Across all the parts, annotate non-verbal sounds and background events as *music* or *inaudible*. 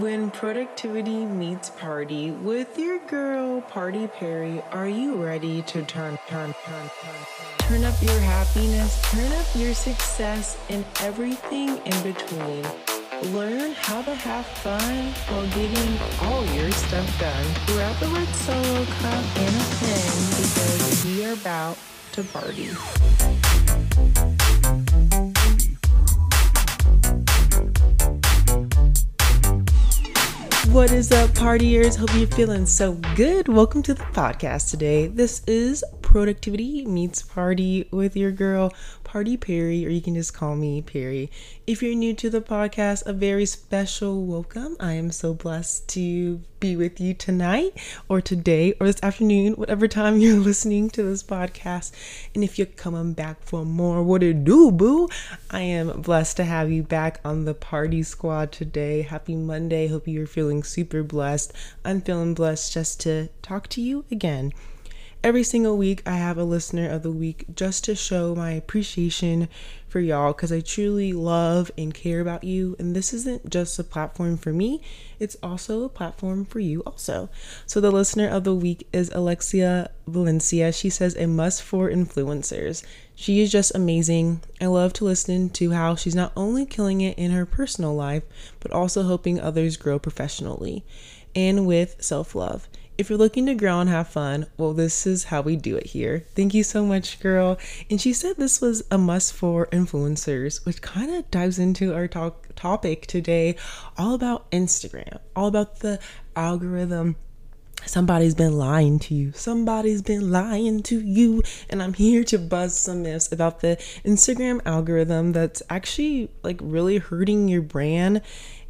When productivity meets party with your girl Party Perry, are you ready to turn, turn, turn, turn, turn up your happiness, turn up your success, and everything in between? Learn how to have fun while getting all your stuff done. Grab the red solo cup and a pen because we are about to party. What is up, partiers? Hope you're feeling so good. Welcome to the podcast today. This is Productivity Meets Party with your girl, Party Perry, or you can just call me Perry. If you're new to the podcast, a very special welcome. I am so blessed to be with you tonight, or today, or this afternoon, whatever time you're *laughs* listening to this podcast. And if you're coming back for more, what it do, boo? I am blessed to have you back on the party squad today. Happy Monday. Hope you're feeling super blessed. I'm feeling blessed just to talk to you again. Every single week, I have a listener of the week just to show my appreciation for y'all because I truly love and care about you. And this isn't just a platform for me, it's also a platform for you, also. So, the listener of the week is Alexia Valencia. She says, a must for influencers. She is just amazing. I love to listen to how she's not only killing it in her personal life, but also helping others grow professionally and with self love. If you're looking to grow and have fun, well, this is how we do it here. Thank you so much, girl. And she said this was a must for influencers, which kind of dives into our talk topic today, all about Instagram, all about the algorithm somebody's been lying to you. Somebody's been lying to you. And I'm here to buzz some myths about the Instagram algorithm that's actually like really hurting your brand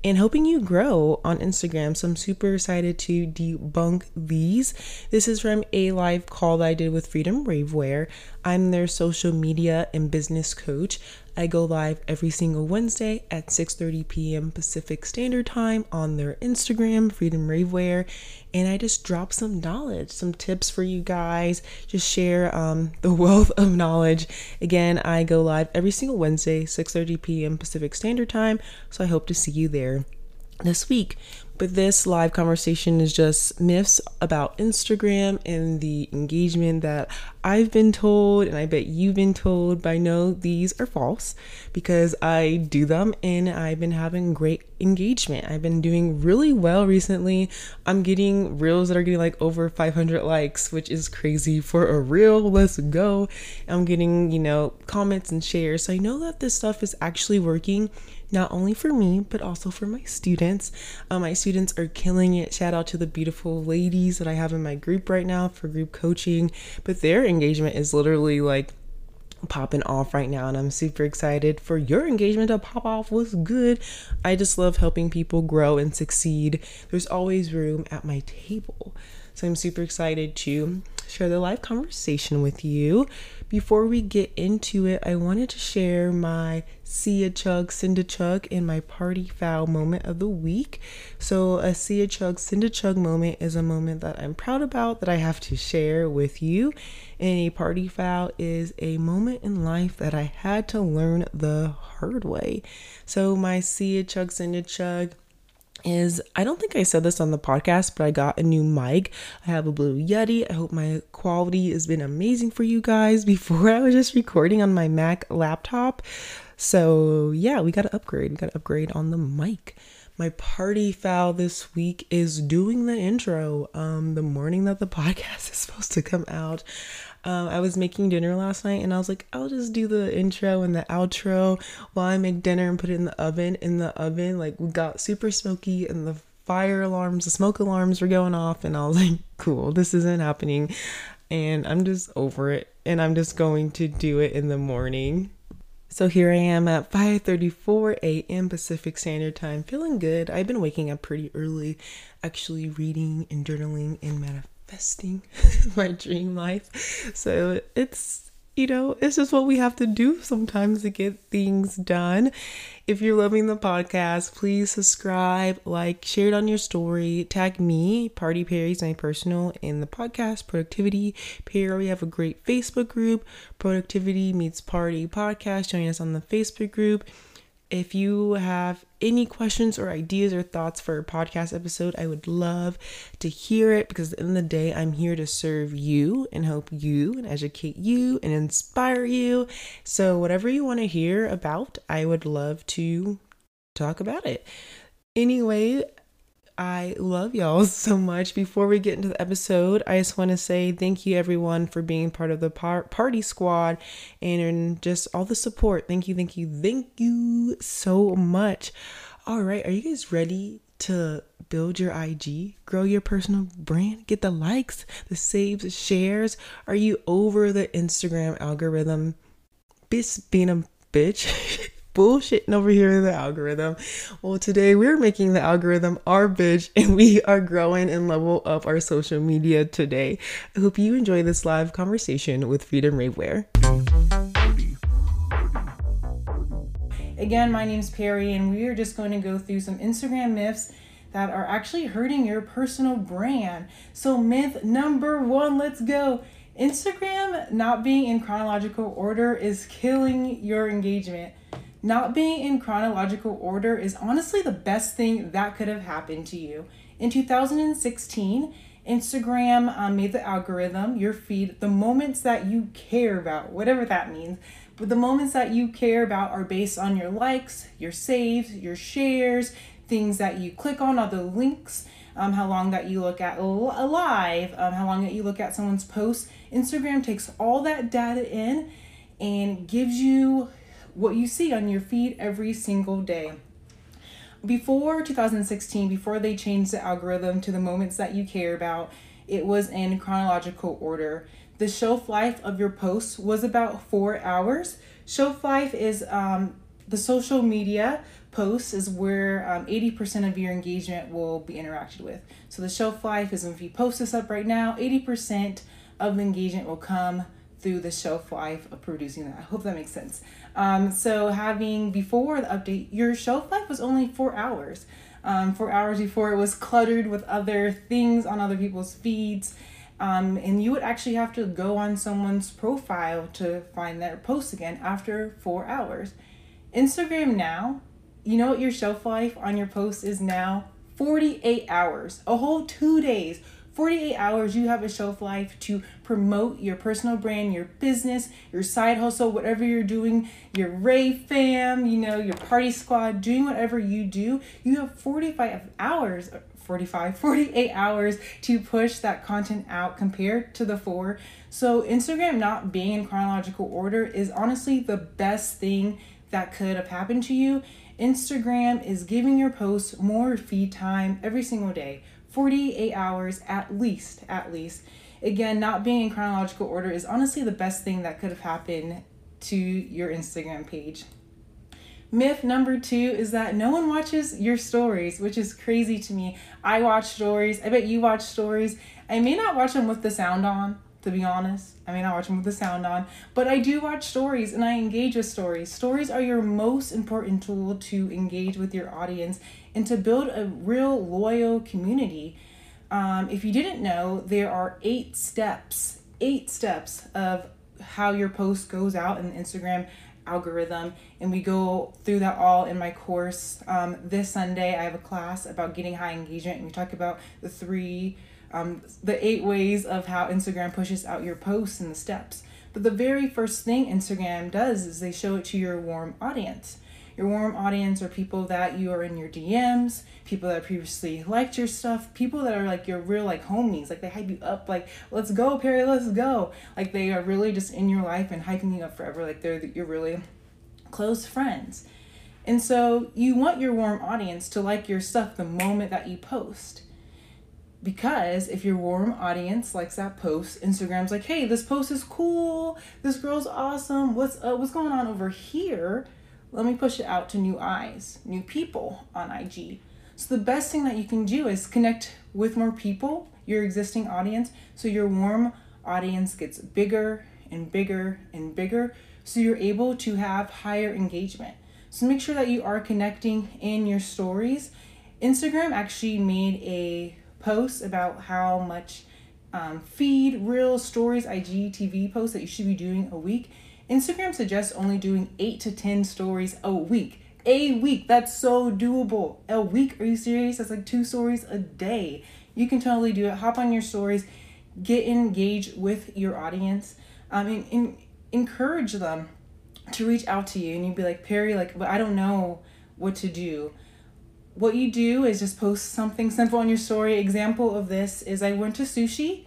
and helping you grow on Instagram. So I'm super excited to debunk these. This is from a live call that I did with Freedom Ravewear. I'm their social media and business coach. I go live every single Wednesday at 6:30 p.m. Pacific Standard Time on their Instagram, Freedom Ravewear, and I just drop some knowledge, some tips for you guys. Just share um, *laughs* the wealth of knowledge. Again, I go live every single Wednesday, 6:30 p.m. Pacific Standard Time. So I hope to see you there this week. But this live conversation is just myths about Instagram and the engagement that I've been told, and I bet you've been told, I know these are false because I do them and I've been having great engagement. I've been doing really well recently. I'm getting reels that are getting like over 500 likes, which is crazy for a reel. Let's go. I'm getting, you know, comments and shares. So I know that this stuff is actually working not only for me, but also for my students. Uh, my students are killing it. Shout out to the beautiful ladies that I have in my group right now for group coaching. But their engagement is literally like popping off right now and I'm super excited for your engagement to pop off was good. I just love helping people grow and succeed. There's always room at my table. So I'm super excited to share the live conversation with you. Before we get into it, I wanted to share my see a chug, send a chug, and my party foul moment of the week. So, a see a chug, send a chug moment is a moment that I'm proud about that I have to share with you. And a party foul is a moment in life that I had to learn the hard way. So, my see a chug, send a chug is I don't think I said this on the podcast, but I got a new mic. I have a Blue Yeti. I hope my quality has been amazing for you guys. *laughs* Before I was just recording on my Mac laptop. So, yeah, we got to upgrade. We got to upgrade on the mic. My party foul this week is doing the intro. Um, the morning that the *laughs* podcast is supposed to come out, um, I was making dinner last night and I was like, I'll just do the intro and the outro while I make dinner and put it in the oven. In the oven, like we got super smoky and the fire alarms, the smoke alarms were going off, and I was *laughs* like, cool, this isn't happening. And I'm just over it and I'm just going to do it in the morning. So here I am at 5:34 a.m. Pacific Standard Time, feeling good. I've been waking up pretty early, actually reading and journaling and manifesting manifesting *laughs* my dream life. So it's, you know, it's just what we have to do sometimes to get things done. If you're loving the podcast, please subscribe, like, share it on your story, tag me, Party Perry's my personal, in the podcast, Productivity Perry. We have a great Facebook group, Productivity Meets Party Podcast. Join us on the Facebook group If you have any questions or ideas or thoughts for a podcast episode, I would love to hear it because at the end of the day, I'm here to serve you and help you and educate you and inspire you. So, whatever you want to hear about, I would love to talk about it. Anyway, I love y'all *laughs* so much. Before we get into the episode, I just want to say thank you everyone for being part of the par- party squad and just all the support. Thank you, thank you, thank you so much. All right, are you guys ready to build your IG, grow your personal brand, get the likes, the saves, the shares? Are you over the Instagram algorithm? Bis being a bitch. *laughs* bullshitting over here in the algorithm. Well, today we're making the algorithm our bitch *laughs* and we are growing and level up our social media today. I hope you enjoy this live conversation with Freedom Ravewear. Again, my name is Perry, and we are just going to go through some Instagram myths that are actually hurting your personal brand. So, myth number one, let's go. Instagram not being in chronological order is killing your engagement. Not being in chronological order is honestly the best thing that could have happened to you. In 2016, Instagram um, made the algorithm, your feed, the moments that you care about, whatever that means. But the moments that you care about are based on your likes, your saves, your shares, things that you click on, other links, um, how long that you look at a live, um, how long that you look at someone's post. Instagram takes all that data in and gives you what you see on your feed every single day. Before 2016, before they changed the algorithm to the moments that you care about, it was in chronological order. The shelf life of your posts was about four hours. Shelf life is um, the social media posts is where um, 80% of your engagement will be interacted with. So the shelf life is if you post this up right now, 80% of the engagement will come through the shelf life of producing that. I hope that makes sense. Um, so having before the update, your shelf life was only four hours. Um, four hours before it was cluttered with other things on other people's feeds. Um, and you would actually have to go on someone's profile to find their post again after four hours. Instagram now, you know what your shelf life on your post is now? 48 hours, a whole two days 48 hours you have a shelf life to promote your personal brand, your business, your side hustle, whatever you're doing, your Ray fam, you know, your party squad, doing whatever you do. You have 45 hours uh, 45 *laughs* 48 hours to push that content out compared to the four. So instagram not being in chronological order is honestly the best thing that could have happened to you. Instagram is giving your posts more feed time every single day 48 hours at least, at least. Again, not being in chronological order is honestly the best thing that could have happened to your Instagram page. Myth number two is that no one watches your stories, which is crazy to me. I watch stories. I bet you watch stories. I may not watch them with the sound on, to be honest. I mean, I watch them with the sound on, but I do watch stories and I engage with stories. Stories are your most important tool to engage with your audience and to build a real loyal community. Um, if you didn't know, there are eight steps, eight steps of how your post goes out in the Instagram algorithm. And we go through that all in my course. Um, this Sunday, I have a class about getting high engagement, and we talk about the three um, the eight ways of how Instagram pushes out your posts and the steps. But the very first thing Instagram does is they show it to your warm audience. Your warm audience are people that you are in your DMs, people that previously liked your stuff, people that are like your real like homies, like they hype you up, like let's go Perry, let's go. Like they are really just in your life and hyping you up forever. Like they're your really close friends. And so you want your warm audience to like your stuff the moment that you post because if your warm audience likes that post, Instagram's like, "Hey, this post is cool. This girl's awesome. What's uh, what's going on over here? Let me push it out to new eyes, new people on IG." So the best thing that you can do is connect with more people, your existing audience, so your warm audience gets bigger and bigger and bigger, so you're able to have higher engagement. So make sure that you are connecting in your stories. Instagram actually made a posts about how much um, feed, real stories, IGTV posts that you should be doing a week. Instagram suggests only doing 8 to 10 stories a week. A week. That's so doable. A week? Are you serious? That's like two stories a day. You can totally do it. Hop on your stories, get engaged with your audience, um, and, and encourage them to reach out to you. And you'd be like, Perry, like, but I don't know what to do. What you do is just post something simple on your story. Example of this is I went to sushi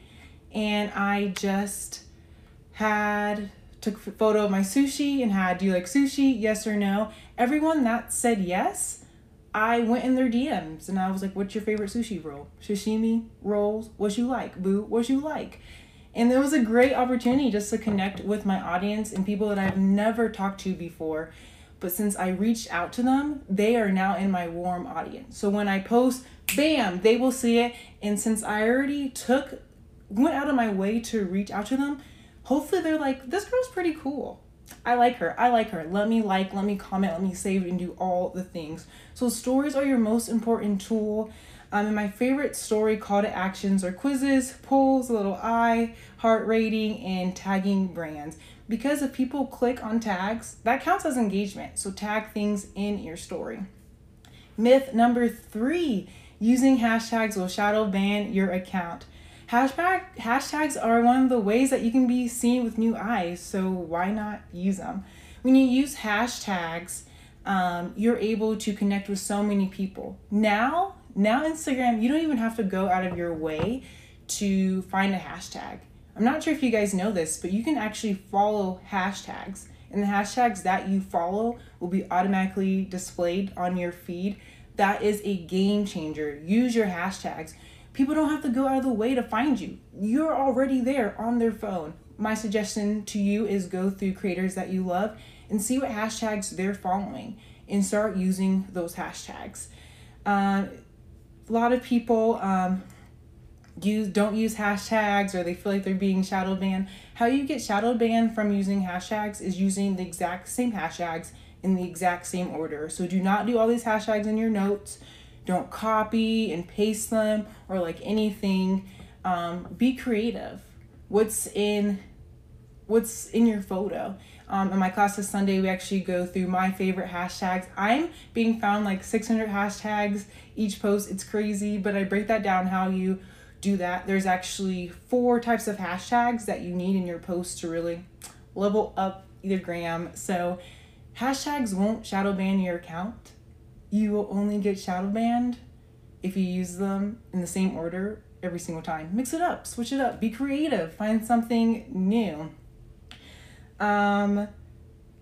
and I just had took a photo of my sushi and had do you like sushi? Yes or no? Everyone that said yes i went in their dms and i was like what's your favorite sushi roll? Sashimi rolls what you like? Boo what you like? And it was a great opportunity just to connect with my audience and people that i've never talked to before but since i reached out to them they are now in my warm audience so when i post bam they will see it and since i already took went out of my way to reach out to them hopefully they're like, this girl's pretty cool. I like her. I like her. Let me like, let me comment, let me save, and do all the things. So, stories are your most important tool. Um, and my favorite story call to actions are quizzes, polls, a little eye, heart rating, and tagging brands. Because if people click on tags, that counts as engagement. So, tag things in your story. Myth number three using hashtags will shadow ban your account. Hashtag hashtags are one of the ways that you can be seen with new eyes, so why not use them? When you use hashtags, um, you're able to connect with so many people. Now, now Instagram, you don't even have to go out of your way to find a hashtag. I'm not sure if you guys know this, but you can actually follow hashtags, and the hashtags that you follow will be automatically displayed on your feed. That is a game changer. Use your hashtags. People don't have to go out of the way to find you. You're already there on their phone. My suggestion to you is go through creators that you love and see what hashtags they're following and start using those hashtags. Uh, a lot of people um, use don't use hashtags or they feel like they're being shadow banned. How you get shadow banned from using hashtags is using the exact same hashtags in the exact same order. So do not do all these hashtags in your notes. Don't copy and paste them or like anything. Um, be creative. What's in what's in your photo? Um, in my class this Sunday, we actually go through my favorite hashtags. I'm being found like 600 hashtags each post. It's crazy, but I break that down how you do that. There's actually four types of hashtags that you need in your post to really level up either gram. So hashtags won't shadow ban your account you will only get shadow banned if you use them in the same order every single time. Mix it up, switch it up, be creative, find something new. Um,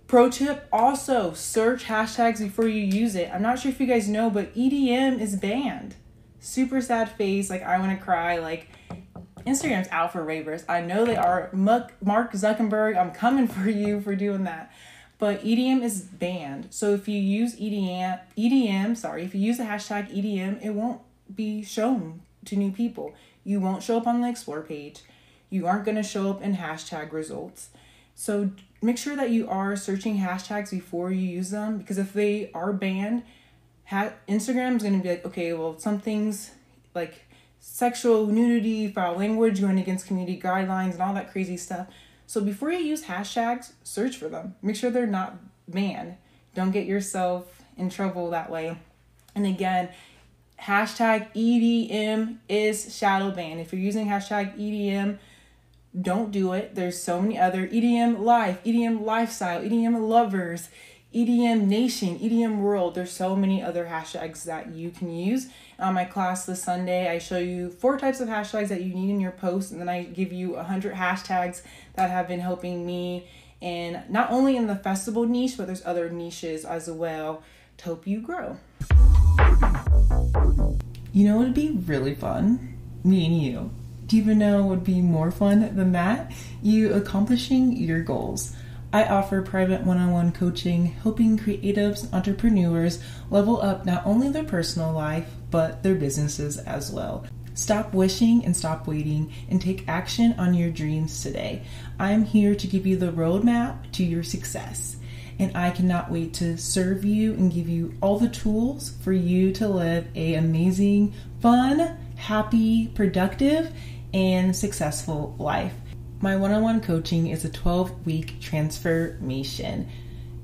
pro tip also search hashtags before you use it. I'm not sure if you guys know, but EDM is banned. Super sad face, like I want to cry, like Instagram's out for ravers. I know they are. Mark Zuckerberg, I'm coming for you for doing that but EDM is banned. So if you use EDM, EDM, sorry, if you use the hashtag EDM, it won't be shown to new people. You won't show up on the explore page. You aren't going to show up in hashtag results. So make sure that you are searching hashtags before you use them because if they are banned, Instagram is going to be like, okay, well, some things like sexual nudity, foul language, going against community guidelines, and all that crazy stuff. So before you use hashtags, search for them. Make sure they're not banned. Don't get yourself in trouble that way. And again, hashtag EDM is shadow ban. If you're using hashtag EDM, don't do it. There's so many other EDM life, EDM lifestyle, EDM lovers, EDM Nation, EDM World. There's so many other hashtags that you can use. On my class this Sunday, I show you four types of hashtags that you need in your post, and then I give you 100 hashtags that have been helping me and not only in the festival niche, but there's other niches as well to help you grow. You know, it'd be really fun? Me and you. Do you even know would be more fun than that? You accomplishing your goals. I offer private one on one coaching, helping creatives, entrepreneurs level up not only their personal life, but their businesses as well. Stop wishing and stop waiting and take action on your dreams today. I'm here to give you the roadmap to your success. And I cannot wait to serve you and give you all the tools for you to live a amazing, fun, happy, productive, and successful life. My one on one coaching is a 12 week transformation.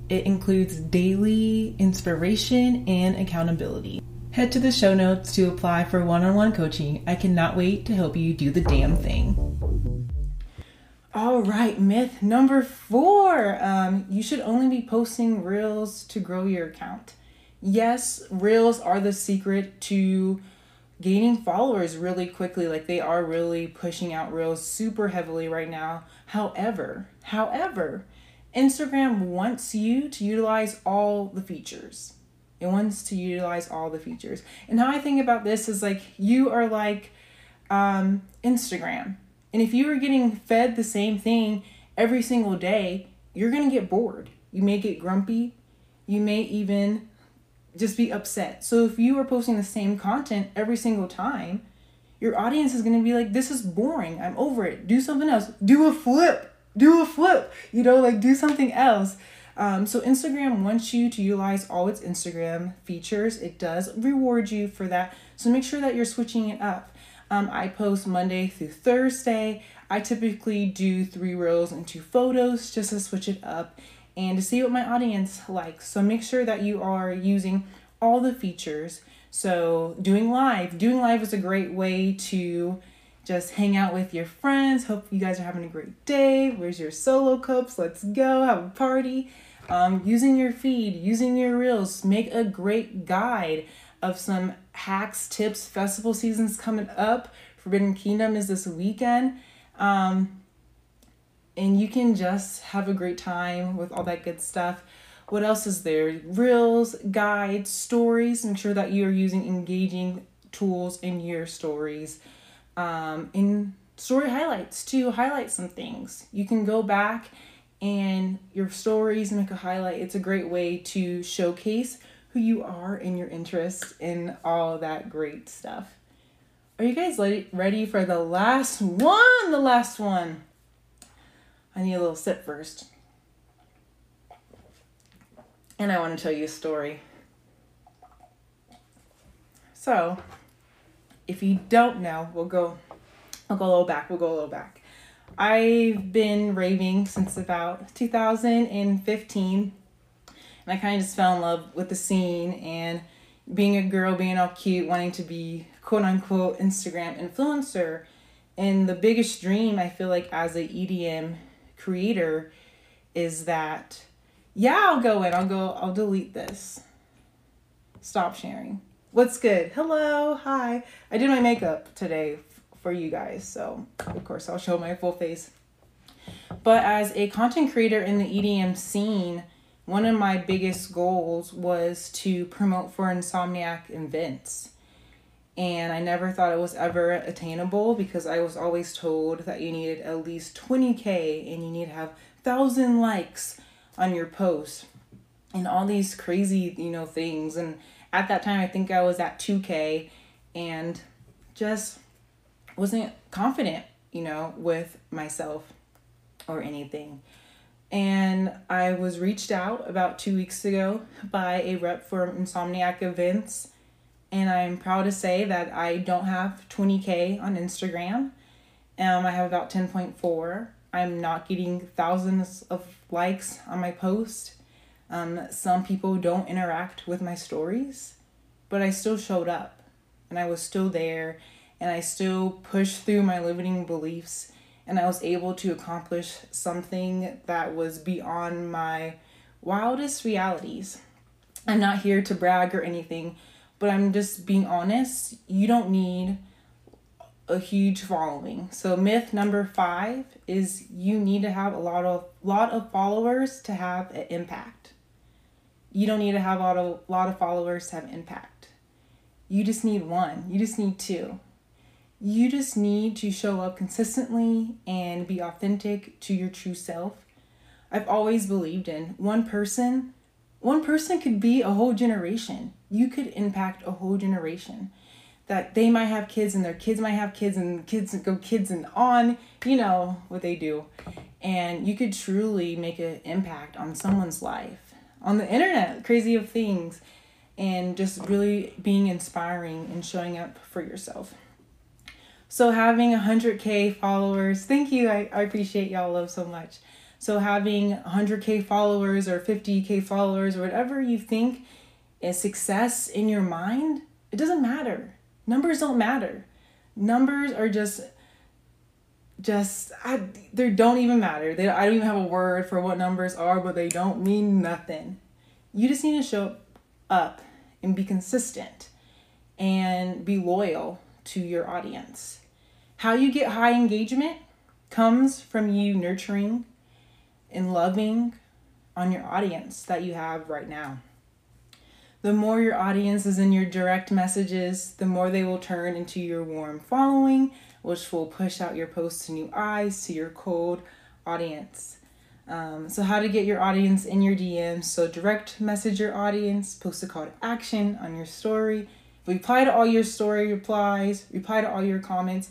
It includes daily inspiration and accountability. Head to the show notes to apply for one on one coaching. I cannot wait to help you do the damn thing. All right, myth number four um, you should only be posting reels to grow your account. Yes, reels are the secret to gaining followers really quickly. Like they are really pushing out reels super heavily right now. However, however, Instagram wants you to utilize all the features. It wants to utilize all the features. And how I think about this is like you are like um, Instagram. And if you are getting fed the same thing every single day, you're to get bored. You may get grumpy. You may even just be upset. So if you are posting the same content every single time, your audience is going to be like, this is boring. I'm over it. Do something else. Do a flip. Do a flip. You know, like do something else. Um, so Instagram wants you to utilize all its Instagram features. It does reward you for that. So make sure that you're switching it up. Um, I post Monday through Thursday. I typically do three reels and two photos just to switch it up and to see what my audience likes. So make sure that you are using all the features. So doing live, doing live is a great way to just hang out with your friends. Hope you guys are having a great day. Where's your solo cups? Let's go have a party. Um, using your feed, using your reels, make a great guide of some hacks, tips. Festival season's coming up. Forbidden Kingdom is this weekend. Um, and you can just have a great time with all that good stuff. What else is there? Reels, guides, stories. Make sure that you are using engaging tools in your stories. Um, in story highlights to highlight some things. You can go back and your stories make a highlight. It's a great way to showcase who you are and your interests in all that great stuff. Are you guys ready for the last one? The last one. I need a little sip first. And I want to tell you a story. So, if you don't know, we'll go I'll go a little back. We'll go a little back. I've been raving since about 2015 and I kind of just fell in love with the scene and being a girl, being all cute, wanting to be quote unquote Instagram influencer. And the biggest dream I feel like as a EDM creator is that yeah, I'll go in. I'll go I'll delete this. Stop sharing. What's good? Hello. Hi. I did my makeup today for you guys. So, of course, I'll show my full face. But as a content creator in the EDM scene, one of my biggest goals was to promote for Insomniac events. And I never thought it was ever attainable because I was always told that you needed at least 20k and you need to have 1000 likes on your post and all these crazy, you know, things. And at that time, I think I was at 2k and just wasn't confident, you know, with myself or anything. And I was reached out about two weeks ago by a rep for Insomniac Events. And I'm proud to say that I don't have 20K on Instagram. Um, I have about 10.4. I'm not getting thousands of likes on my post. Um, some people don't interact with my stories, but I still showed up and I was still there and I still pushed through my limiting beliefs and I was able to accomplish something that was beyond my wildest realities. I'm not here to brag or anything, but I'm just being honest. You don't need a huge following. So myth number 5 is you need to have a lot of lot of followers to have an impact. You don't need to have a lot of lot of followers to have impact. You just need one. You just need two. You just need to show up consistently and be authentic to your true self. I've always believed in one person, one person could be a whole generation. You could impact a whole generation. That they might have kids and their kids might have kids and kids go kids and on, you know what they do. And you could truly make an impact on someone's life on the internet, crazy of things, and just really being inspiring and showing up for yourself. So having 100k followers, thank you. I, I appreciate y'all love so much. So having 100k followers or 50k followers or whatever you think is success in your mind, it doesn't matter. Numbers don't matter. Numbers are just just I they don't even matter. They I don't even have a word for what numbers are, but they don't mean nothing. You just need to show up and be consistent and be loyal to your audience. How you get high engagement comes from you nurturing and loving on your audience that you have right now. The more your audience is in your direct messages, the more they will turn into your warm following, which will push out your posts to new eyes to your cold audience. Um, so, how to get your audience in your DMs. So, direct message your audience, post a call to action on your story, reply to all your story replies, reply to all your comments,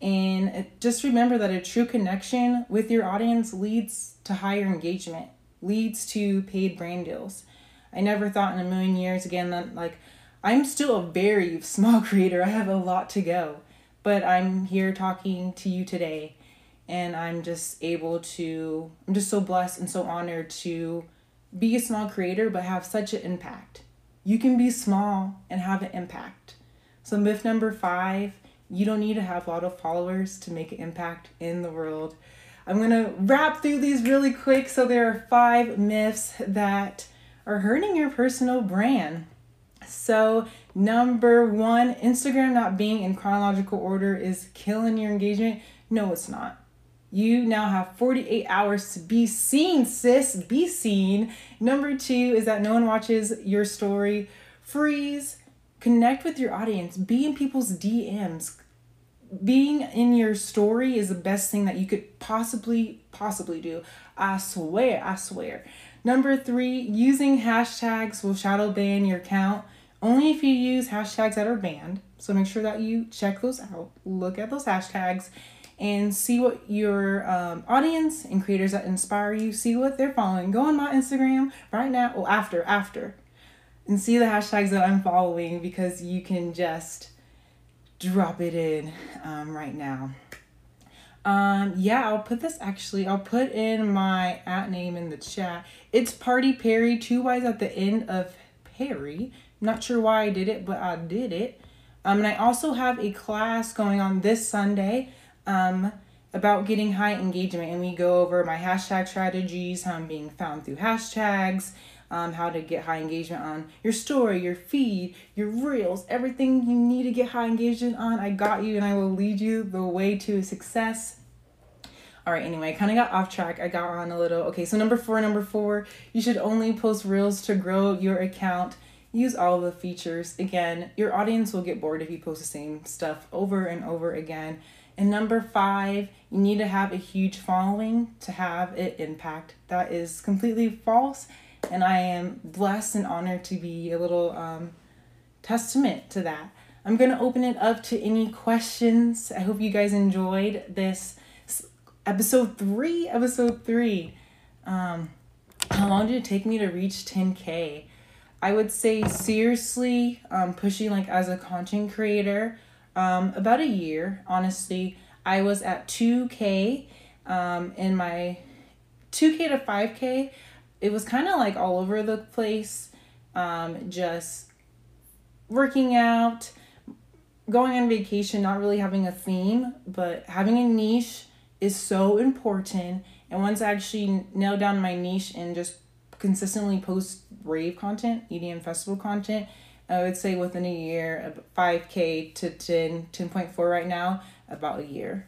and just remember that a true connection with your audience leads to higher engagement, leads to paid brand deals. I never thought in a million years again that like I'm still a very *laughs* small creator. I have a lot to go, but I'm here talking to you today and I'm just able to I'm just so blessed and so honored to be a small creator but have such an impact. You can be small and have an impact. So myth number 5, you don't need to have a lot of followers to make an impact in the world. I'm going to wrap through these really quick so there are 5 myths that are hurting your personal brand. So, number one, Instagram not being in chronological order is killing your engagement. No, it's not. You now have 48 hours to be seen, sis. Be seen. Number two is that no one watches your story. Freeze. Connect with your audience. Be in people's DMs. Being in your story is the best thing that you could possibly, possibly do. I swear, I swear. Number three, using hashtags will shadow ban your account only if you use hashtags that are banned. So make sure that you check those out, look at those hashtags, and see what your um, audience and creators that inspire you, see what they're following. Go on my Instagram right now, or after, after, and see the hashtags that I'm following because you can just drop it in um, right now. Um, yeah, I'll put this actually, I'll put in my at name in the chat. It's Party Perry, two Y's at the end of Perry. Not sure why I did it, but I did it. Um, and I also have a class going on this Sunday um, about getting high engagement. And we go over my hashtag strategies, how I'm being found through hashtags, um, how to get high engagement on your story, your feed, your reels, everything you need to get high engagement on. I got you and I will lead you the way to success. All right, anyway, I kind of got off track. I got on a little. Okay, so number four, number four, you should only post reels to grow your account. Use all the features. Again, your audience will get bored if you post the same stuff over and over again. And number five, you need to have a huge following to have it impact. That is completely false and I am blessed and honored to be a little um, testament to that. I'm going to open it up to any questions. I hope you guys enjoyed this episode three. Episode three. Um, how long did it take me to reach 10K? I would say seriously, um, pushing like as a content creator, um, about a year. Honestly, I was at 2K um, in my 2K to 5K it was kind of like all over the place. Um, just working out, going on vacation, not really having a theme, but having a niche is so important. And once I actually nailed down my niche and just consistently post rave content, EDM festival content, I would say within a year, 5K to 10, 10.4 right now, about a year.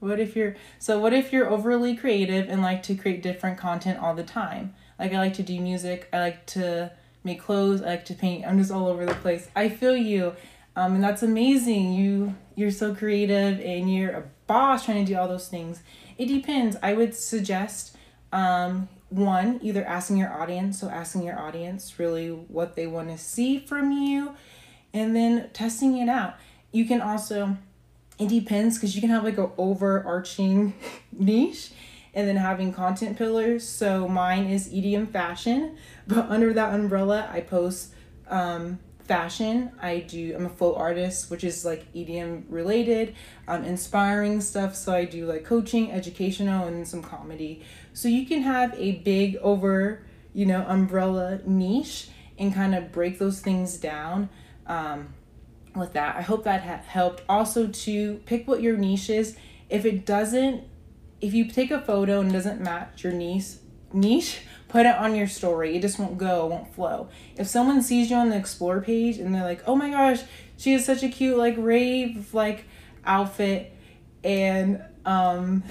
What if you're so what if you're overly creative and like to create different content all the time? Like I like to do music, I like to make clothes, I like to paint. I'm just all over the place. I feel you. Um, and that's amazing. You you're so creative and you're a boss trying to do all those things. It depends. I would suggest um, one either asking your audience, so asking your audience really what they want to see from you, and then testing it out. You can also it depends because you can have like an overarching *laughs* niche and then having content pillars. So mine is EDM fashion, but under that umbrella, I post um, fashion. I do. I'm a flow artist, which is like EDM related, um, inspiring stuff. So I do like coaching, educational, and some comedy. So you can have a big over, you know, umbrella niche and kind of break those things down. Um, with that, I hope that ha- helped. Also, to pick what your niche is. If it doesn't, if you take a photo and doesn't match your niche, niche *laughs* put it on your story. It just won't go, won't flow. If someone sees you on the explore page and they're like, "Oh my gosh, she has such a cute like rave like outfit and um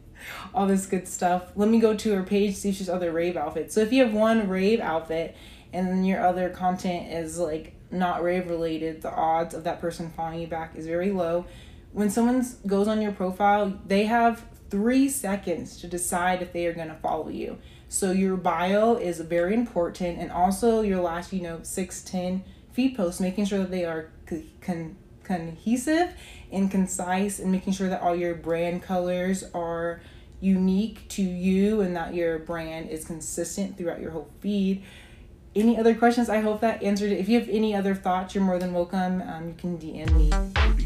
*laughs* all this good stuff. Let me go to her page see if she's other rave outfits." So if you have one rave outfit and your other content is like not rave related, the odds of that person following you back is very low. When someone goes on your profile, they have three seconds to decide if they are going to follow you. So your bio is very important, and also your last, you know, six, ten feed posts, making sure that they are con- cohesive and concise, and making sure that all your brand colors are unique to you and that your brand is consistent throughout your whole feed. Any other questions? I hope that answered it. If you have any other thoughts, you're more than welcome. Um, you can DM me.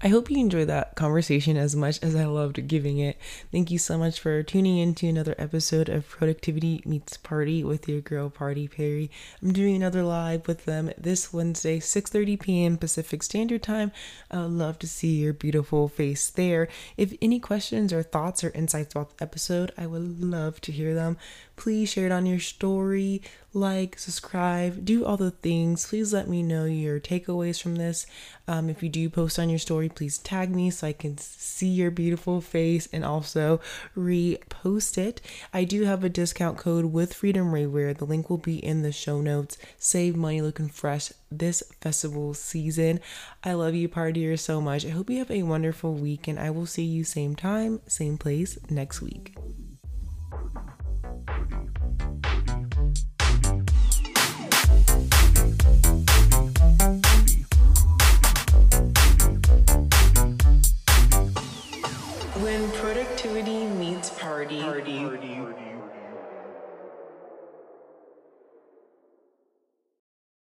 I hope you enjoyed that conversation as much as I loved giving it. Thank you so much for tuning in to another episode of Productivity Meets Party with your girl Party Perry. I'm doing another live with them this Wednesday, 6:30 p.m. Pacific Standard Time. I would love to see your beautiful face there. If any questions or thoughts or insights about the episode, I would love to hear them. Please share it on your story, like, subscribe, do all the things. Please let me know your takeaways from this. Um, if you do post on your story, please tag me so I can see your beautiful face and also repost it. I do have a discount code with Freedom Ravewear. The link will be in the show notes. Save money looking fresh this festival season. I love you, partiers, so much. I hope you have a wonderful week, and I will see you same time, same place next week.